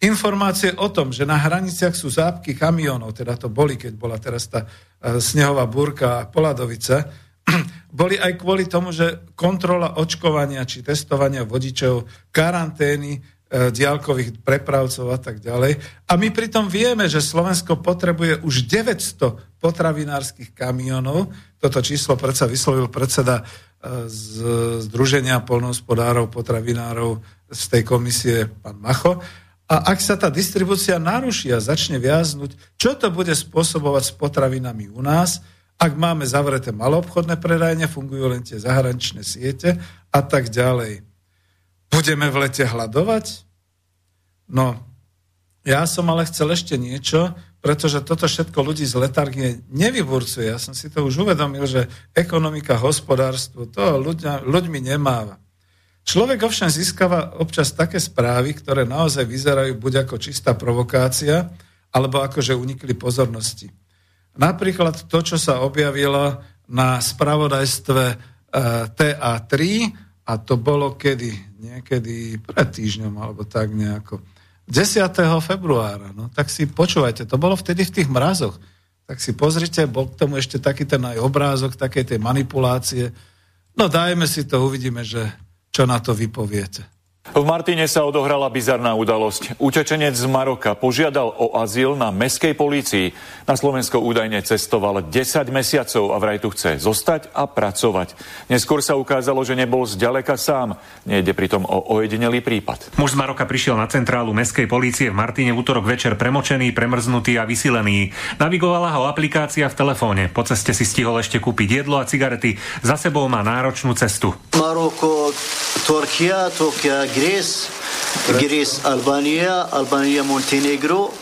Informácie o tom, že na hraniciach sú zápky kamionov, teda to boli, keď bola teraz tá e, snehová búrka a Poladovice, boli aj kvôli tomu, že kontrola očkovania či testovania vodičov, karantény, e, diálkových prepravcov a tak ďalej. A my pritom vieme, že Slovensko potrebuje už 900 potravinárskych kamionov. Toto číslo predsa vyslovil predseda e, z Združenia polnohospodárov, potravinárov z tej komisie, pán Macho. A ak sa tá distribúcia naruší a začne viaznuť, čo to bude spôsobovať s potravinami u nás, ak máme zavreté maloobchodné predajne, fungujú len tie zahraničné siete a tak ďalej. Budeme v lete hľadovať? No, ja som ale chcel ešte niečo, pretože toto všetko ľudí z letargie nevyburcuje. Ja som si to už uvedomil, že ekonomika, hospodárstvo, to ľuďmi nemáva. Človek ovšem získava občas také správy, ktoré naozaj vyzerajú buď ako čistá provokácia, alebo ako, že unikli pozornosti. Napríklad to, čo sa objavilo na spravodajstve e, TA3, a to bolo kedy? Niekedy pred týždňom, alebo tak nejako. 10. februára, no tak si počúvajte, to bolo vtedy v tých mrazoch. Tak si pozrite, bol k tomu ešte taký ten aj obrázok, také tej manipulácie. No dajme si to, uvidíme, že čo na to vypoviete? V Martine sa odohrala bizarná udalosť. Utečenec z Maroka požiadal o azyl na meskej polícii. Na Slovensko údajne cestoval 10 mesiacov a vraj tu chce zostať a pracovať. Neskôr sa ukázalo, že nebol zďaleka sám. Nejde pritom o ojedinelý prípad. Muž z Maroka prišiel na centrálu meskej polície v Martine v útorok večer premočený, premrznutý a vysilený. Navigovala ho aplikácia v telefóne. Po ceste si stihol ešte kúpiť jedlo a cigarety. Za sebou má náročnú cestu. Maroko, Turkia, Turkia, Grécz, Grécz Albánia, Albánia Montenegro,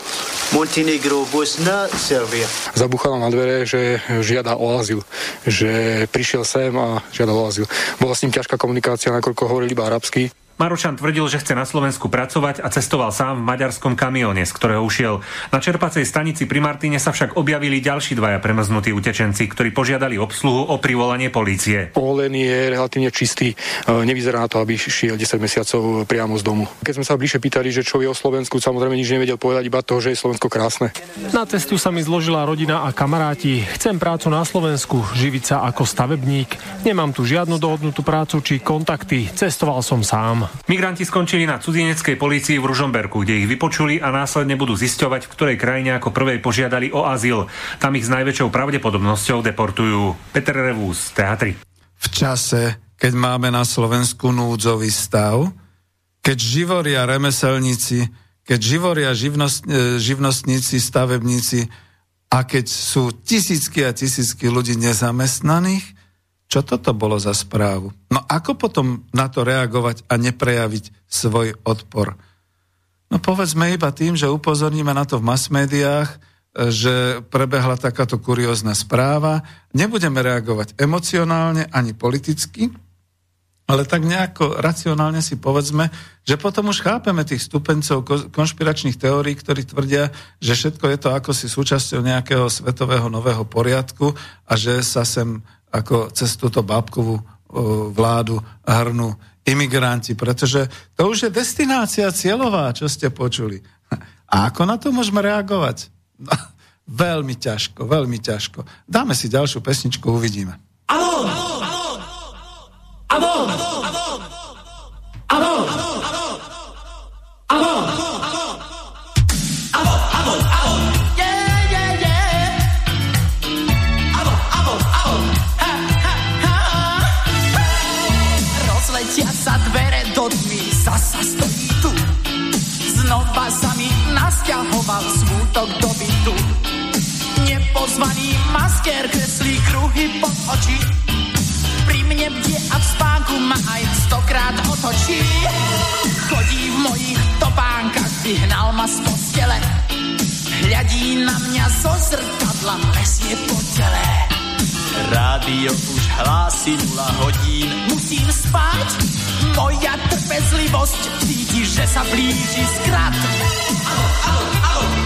Montenegro, Bosna, Serbia. Zabuchala na dvere, že žiada o azyl, že prišiel sem a žiada o azyl. Bola s ním ťažká komunikácia, nakoľko hovoril iba arabsky. Marošan tvrdil, že chce na Slovensku pracovať a cestoval sám v maďarskom kamióne, z ktorého ušiel. Na čerpacej stanici pri Martine sa však objavili ďalší dvaja premrznutí utečenci, ktorí požiadali obsluhu o privolanie polície. Polen je relatívne čistý, e, nevyzerá na to, aby šiel 10 mesiacov priamo z domu. Keď sme sa bližšie pýtali, že čo je o Slovensku, samozrejme nič nevedel povedať, iba to, že je Slovensko krásne. Na cestu sa mi zložila rodina a kamaráti. Chcem prácu na Slovensku, živiť sa ako stavebník. Nemám tu žiadnu dohodnutú prácu či kontakty. Cestoval som sám. Migranti skončili na cudzineckej polícii v Ružomberku, kde ich vypočuli a následne budú zisťovať, v ktorej krajine ako prvej požiadali o azyl. Tam ich s najväčšou pravdepodobnosťou deportujú. Peter Revús, Teatry. V čase, keď máme na Slovensku núdzový stav, keď živoria remeselníci, keď živoria živnost, e, živnostníci, stavebníci a keď sú tisícky a tisícky ľudí nezamestnaných, čo toto bolo za správu? No ako potom na to reagovať a neprejaviť svoj odpor? No povedzme iba tým, že upozorníme na to v mass médiách, že prebehla takáto kuriózna správa. Nebudeme reagovať emocionálne ani politicky, ale tak nejako racionálne si povedzme, že potom už chápeme tých stupencov konšpiračných teórií, ktorí tvrdia, že všetko je to ako si súčasťou nejakého svetového nového poriadku a že sa sem ako cez túto bábkovú vládu hrnú imigranti, pretože to už je destinácia cieľová, čo ste počuli. A ako na to môžeme reagovať? No, veľmi ťažko, veľmi ťažko. Dáme si ďalšiu pesničku, uvidíme. Alo! Alo! Alo! Alo! Alo! Alo! Nepozvaný masker kreslí kruhy pod oči. Pri mne bde a v spánku ma aj stokrát otočí. Chodí v mojich topánkach, vyhnal ma z postele. Hľadí na mňa zo zrkadla, presne po tele. Rádio už hlási nula hodín. Musím spať, moja trpezlivosť cíti, že sa blíži skrat. Alo, alo, alo.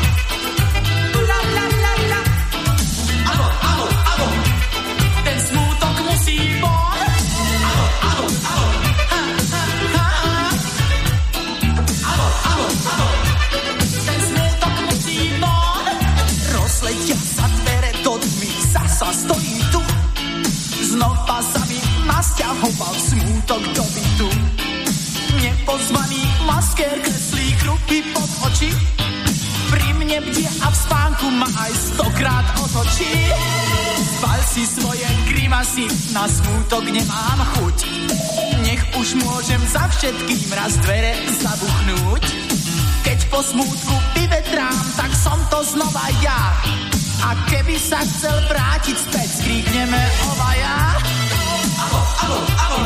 Nepozvaný masker kreslí kruhy pod oči. Pri mne bdie a v spánku ma aj stokrát otočí. Spal si svoje grimasy, na smútok nemám chuť. Nech už môžem za všetkým raz dvere zabuchnúť. Keď po smútku vyvetrám, tak som to znova ja. A keby sa chcel vrátiť späť, skríkneme obaja. Alo, alo, alo.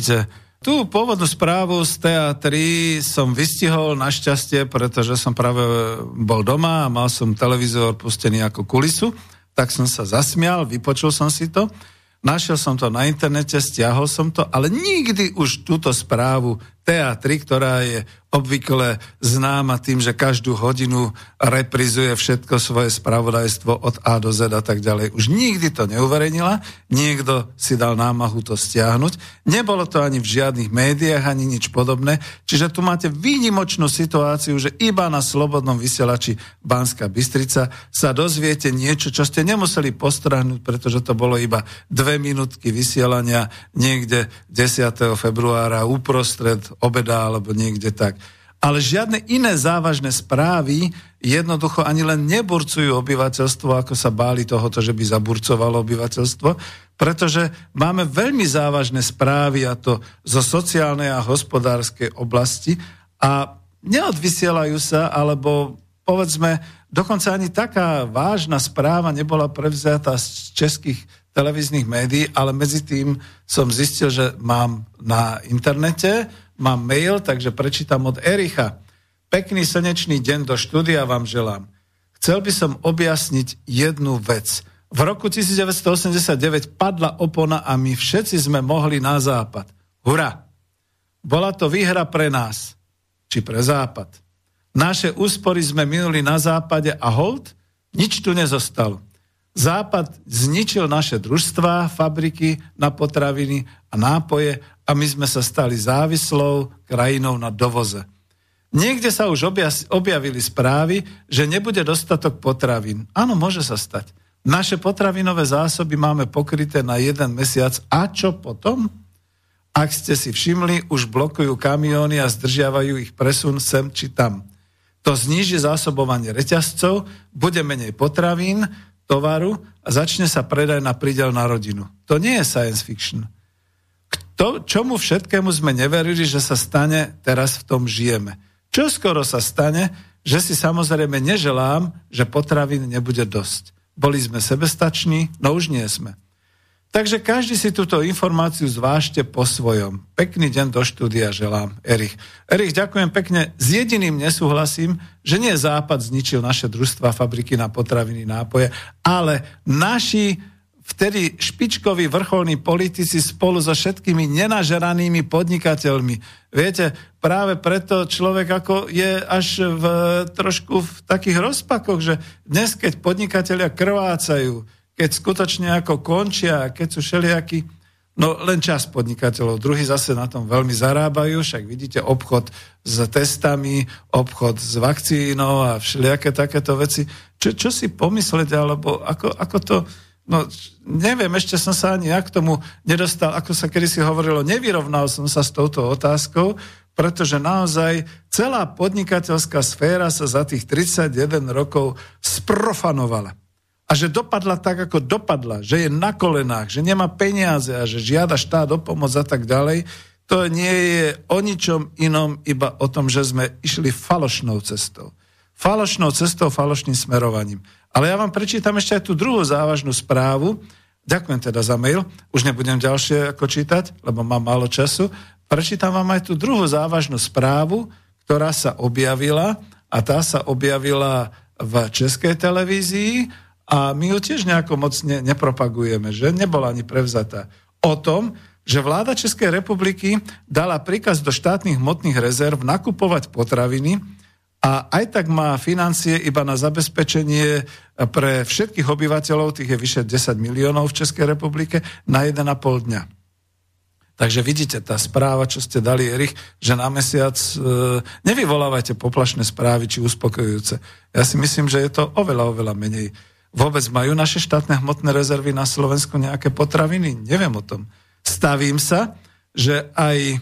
Vidíte, tú pôvodnú správu z TA3 som vystihol našťastie, pretože som práve bol doma a mal som televízor pustený ako kulisu, tak som sa zasmial, vypočul som si to, našiel som to na internete, stiahol som to, ale nikdy už túto správu TA3, ktorá je obvykle známa tým, že každú hodinu reprizuje všetko svoje spravodajstvo od A do Z a tak ďalej. Už nikdy to neuverejnila, niekto si dal námahu to stiahnuť. Nebolo to ani v žiadnych médiách, ani nič podobné. Čiže tu máte výnimočnú situáciu, že iba na slobodnom vysielači Banská Bystrica sa dozviete niečo, čo ste nemuseli postrahnuť, pretože to bolo iba dve minútky vysielania niekde 10. februára uprostred obeda alebo niekde tak. Ale žiadne iné závažné správy jednoducho ani len neburcujú obyvateľstvo, ako sa báli tohoto, že by zaburcovalo obyvateľstvo, pretože máme veľmi závažné správy, a to zo sociálnej a hospodárskej oblasti a neodvysielajú sa, alebo povedzme, dokonca ani taká vážna správa nebola prevzatá z českých televíznych médií, ale medzi tým som zistil, že mám na internete, mám mail, takže prečítam od Ericha. Pekný slnečný deň do štúdia vám želám. Chcel by som objasniť jednu vec. V roku 1989 padla opona a my všetci sme mohli na západ. Hurá! Bola to výhra pre nás. či pre západ. Naše úspory sme minuli na západe a hold, nič tu nezostalo. Západ zničil naše družstvá, fabriky na potraviny a nápoje a my sme sa stali závislou krajinou na dovoze. Niekde sa už objavili správy, že nebude dostatok potravín. Áno, môže sa stať. Naše potravinové zásoby máme pokryté na jeden mesiac. A čo potom? Ak ste si všimli, už blokujú kamióny a zdržiavajú ich presun sem či tam. To zníži zásobovanie reťazcov, bude menej potravín, tovaru a začne sa predaj na prídel na rodinu. To nie je science fiction. Kto, čomu všetkému sme neverili, že sa stane, teraz v tom žijeme. Čo skoro sa stane, že si samozrejme neželám, že potravín nebude dosť. Boli sme sebestační, no už nie sme. Takže každý si túto informáciu zvážte po svojom. Pekný deň do štúdia želám, Erich. Erich, ďakujem pekne. S jediným nesúhlasím, že nie Západ zničil naše družstva, fabriky na potraviny, nápoje, ale naši vtedy špičkoví vrcholní politici spolu so všetkými nenažeranými podnikateľmi. Viete, práve preto človek ako je až v, trošku v takých rozpakoch, že dnes, keď podnikatelia krvácajú, keď skutočne ako končia, keď sú všelijakí, no len čas podnikateľov, druhý zase na tom veľmi zarábajú, však vidíte obchod s testami, obchod s vakcínou a všelijaké takéto veci. Čo, čo si pomyslieť, alebo ako, ako to, no neviem, ešte som sa ani ja k tomu nedostal, ako sa kedysi hovorilo, nevyrovnal som sa s touto otázkou, pretože naozaj celá podnikateľská sféra sa za tých 31 rokov sprofanovala a že dopadla tak, ako dopadla, že je na kolenách, že nemá peniaze a že žiada štát o pomoc a tak ďalej, to nie je o ničom inom, iba o tom, že sme išli falošnou cestou. Falošnou cestou, falošným smerovaním. Ale ja vám prečítam ešte aj tú druhú závažnú správu. Ďakujem teda za mail. Už nebudem ďalšie ako čítať, lebo mám málo času. Prečítam vám aj tú druhú závažnú správu, ktorá sa objavila a tá sa objavila v českej televízii a my ju tiež nejako moc ne, nepropagujeme, že nebola ani prevzatá. O tom, že vláda Českej republiky dala príkaz do štátnych hmotných rezerv nakupovať potraviny a aj tak má financie iba na zabezpečenie pre všetkých obyvateľov, tých je vyše 10 miliónov v Českej republike, na 1,5 dňa. Takže vidíte, tá správa, čo ste dali, Erich, že na mesiac e, nevyvolávajte poplašné správy či uspokojujúce. Ja si myslím, že je to oveľa, oveľa menej Vôbec majú naše štátne hmotné rezervy na Slovensku nejaké potraviny? Neviem o tom. Stavím sa, že aj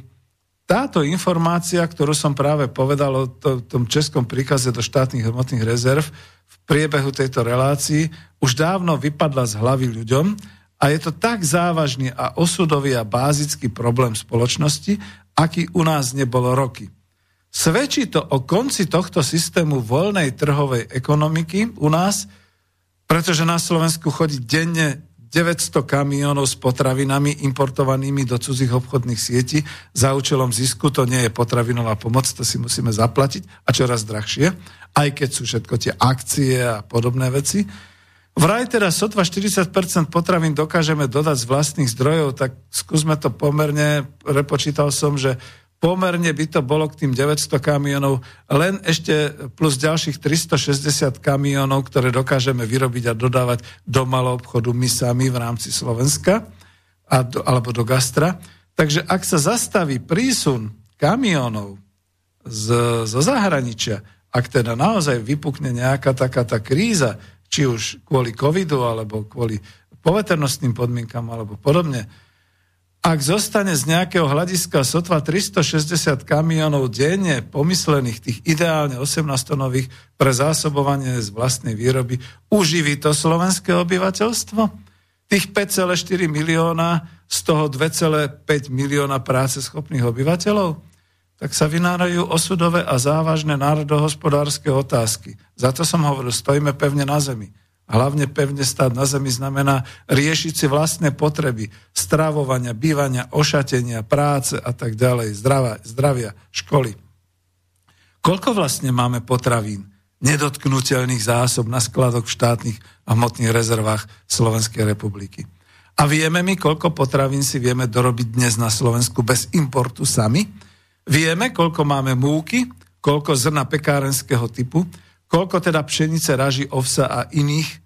táto informácia, ktorú som práve povedal o to, tom českom príkaze do štátnych hmotných rezerv v priebehu tejto relácii, už dávno vypadla z hlavy ľuďom a je to tak závažný a osudový a bázický problém spoločnosti, aký u nás nebolo roky. Svedčí to o konci tohto systému voľnej trhovej ekonomiky u nás, pretože na Slovensku chodí denne 900 kamionov s potravinami importovanými do cudzích obchodných sietí za účelom zisku. To nie je potravinová pomoc, to si musíme zaplatiť a čoraz drahšie, aj keď sú všetko tie akcie a podobné veci. Vraj teda sotva 40% potravín dokážeme dodať z vlastných zdrojov, tak skúsme to pomerne, repočítal som, že pomerne by to bolo k tým 900 kamionov len ešte plus ďalších 360 kamionov, ktoré dokážeme vyrobiť a dodávať do malého obchodu my sami v rámci Slovenska a do, alebo do gastra. Takže ak sa zastaví prísun kamionov z, zo zahraničia, ak teda naozaj vypukne nejaká taká tá kríza, či už kvôli covidu, alebo kvôli poveternostným podmienkam, alebo podobne, ak zostane z nejakého hľadiska sotva 360 kamionov denne pomyslených, tých ideálne 18-tonových pre zásobovanie z vlastnej výroby, uživí to slovenské obyvateľstvo? Tých 5,4 milióna, z toho 2,5 milióna práce schopných obyvateľov? Tak sa vynárajú osudové a závažné národohospodárske otázky. Za to som hovoril, stojíme pevne na zemi. Hlavne pevne stáť na zemi znamená riešiť si vlastné potreby, stravovania, bývania, ošatenia, práce a tak ďalej, zdravia, zdravia školy. Koľko vlastne máme potravín, nedotknutelných zásob na skladok v štátnych a hmotných rezervách Slovenskej republiky? A vieme my, koľko potravín si vieme dorobiť dnes na Slovensku bez importu sami? Vieme, koľko máme múky, koľko zrna pekárenského typu, koľko teda pšenice, raží, ovsa a iných e,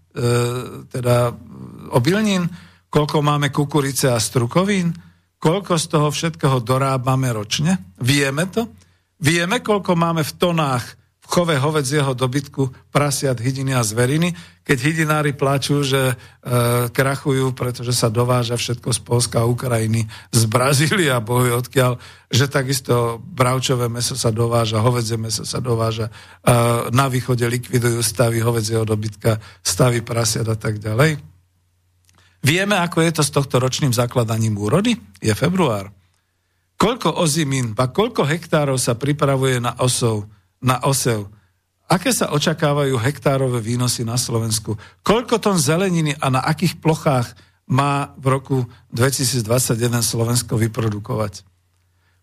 teda obilnín, koľko máme kukurice a strukovín, koľko z toho všetkého dorábame ročne. Vieme to? Vieme, koľko máme v tonách v chove hovedzieho dobytku prasiat, hydiny a zveriny, keď hydinári plačú, že e, krachujú, pretože sa dováža všetko z Polska a Ukrajiny, z Brazílie a bohu odkiaľ, že takisto bravčové meso sa dováža, hovedzie meso sa dováža, e, na východe likvidujú stavy hovedzieho dobytka, stavy prasiat a tak ďalej. Vieme, ako je to s tohto ročným zakladaním úrody? Je február. Koľko ozimín, a koľko hektárov sa pripravuje na osov, na osev? Aké sa očakávajú hektárové výnosy na Slovensku? Koľko tón zeleniny a na akých plochách má v roku 2021 Slovensko vyprodukovať?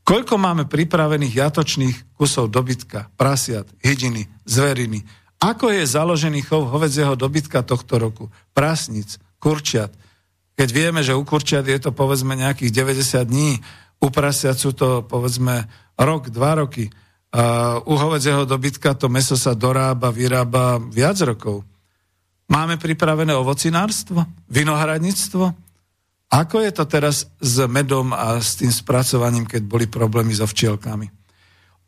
Koľko máme pripravených jatočných kusov dobytka, prasiat, hydiny, zveriny? Ako je založený chov hovedzieho dobytka tohto roku? Prasnic, kurčiat, keď vieme, že u kurčiat je to povedzme nejakých 90 dní, u prasiat sú to povedzme rok, dva roky. U hovedzieho dobytka to meso sa dorába, vyrába viac rokov. Máme pripravené ovocinárstvo, vinohradníctvo. Ako je to teraz s medom a s tým spracovaním, keď boli problémy so včielkami?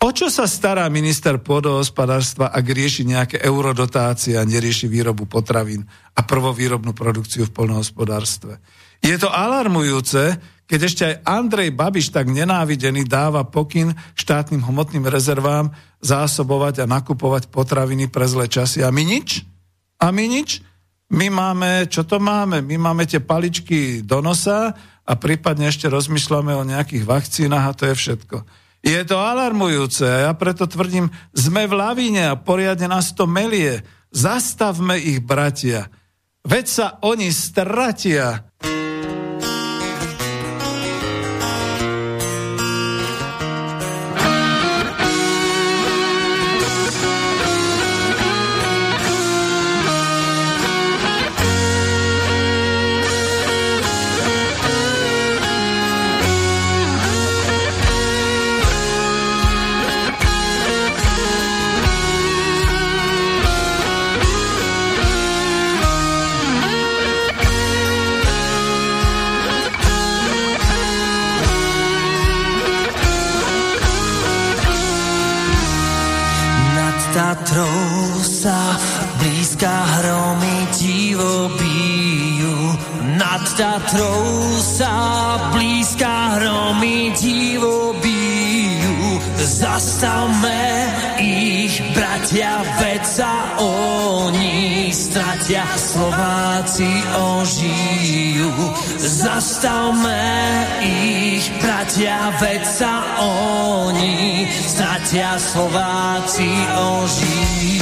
O čo sa stará minister pôdohospodárstva, ak rieši nejaké eurodotácie a nerieši výrobu potravín a prvovýrobnú produkciu v polnohospodárstve? Je to alarmujúce, keď ešte aj Andrej Babiš tak nenávidený dáva pokyn štátnym hmotným rezervám zásobovať a nakupovať potraviny pre zlé časy. A my nič? A my nič? My máme, čo to máme? My máme tie paličky do nosa a prípadne ešte rozmýšľame o nejakých vakcínach a to je všetko. Je to alarmujúce a ja preto tvrdím, sme v lavíne a poriadne nás to melie. Zastavme ich, bratia. Veď sa oni stratia. Oni stratia, Slováci ožijú.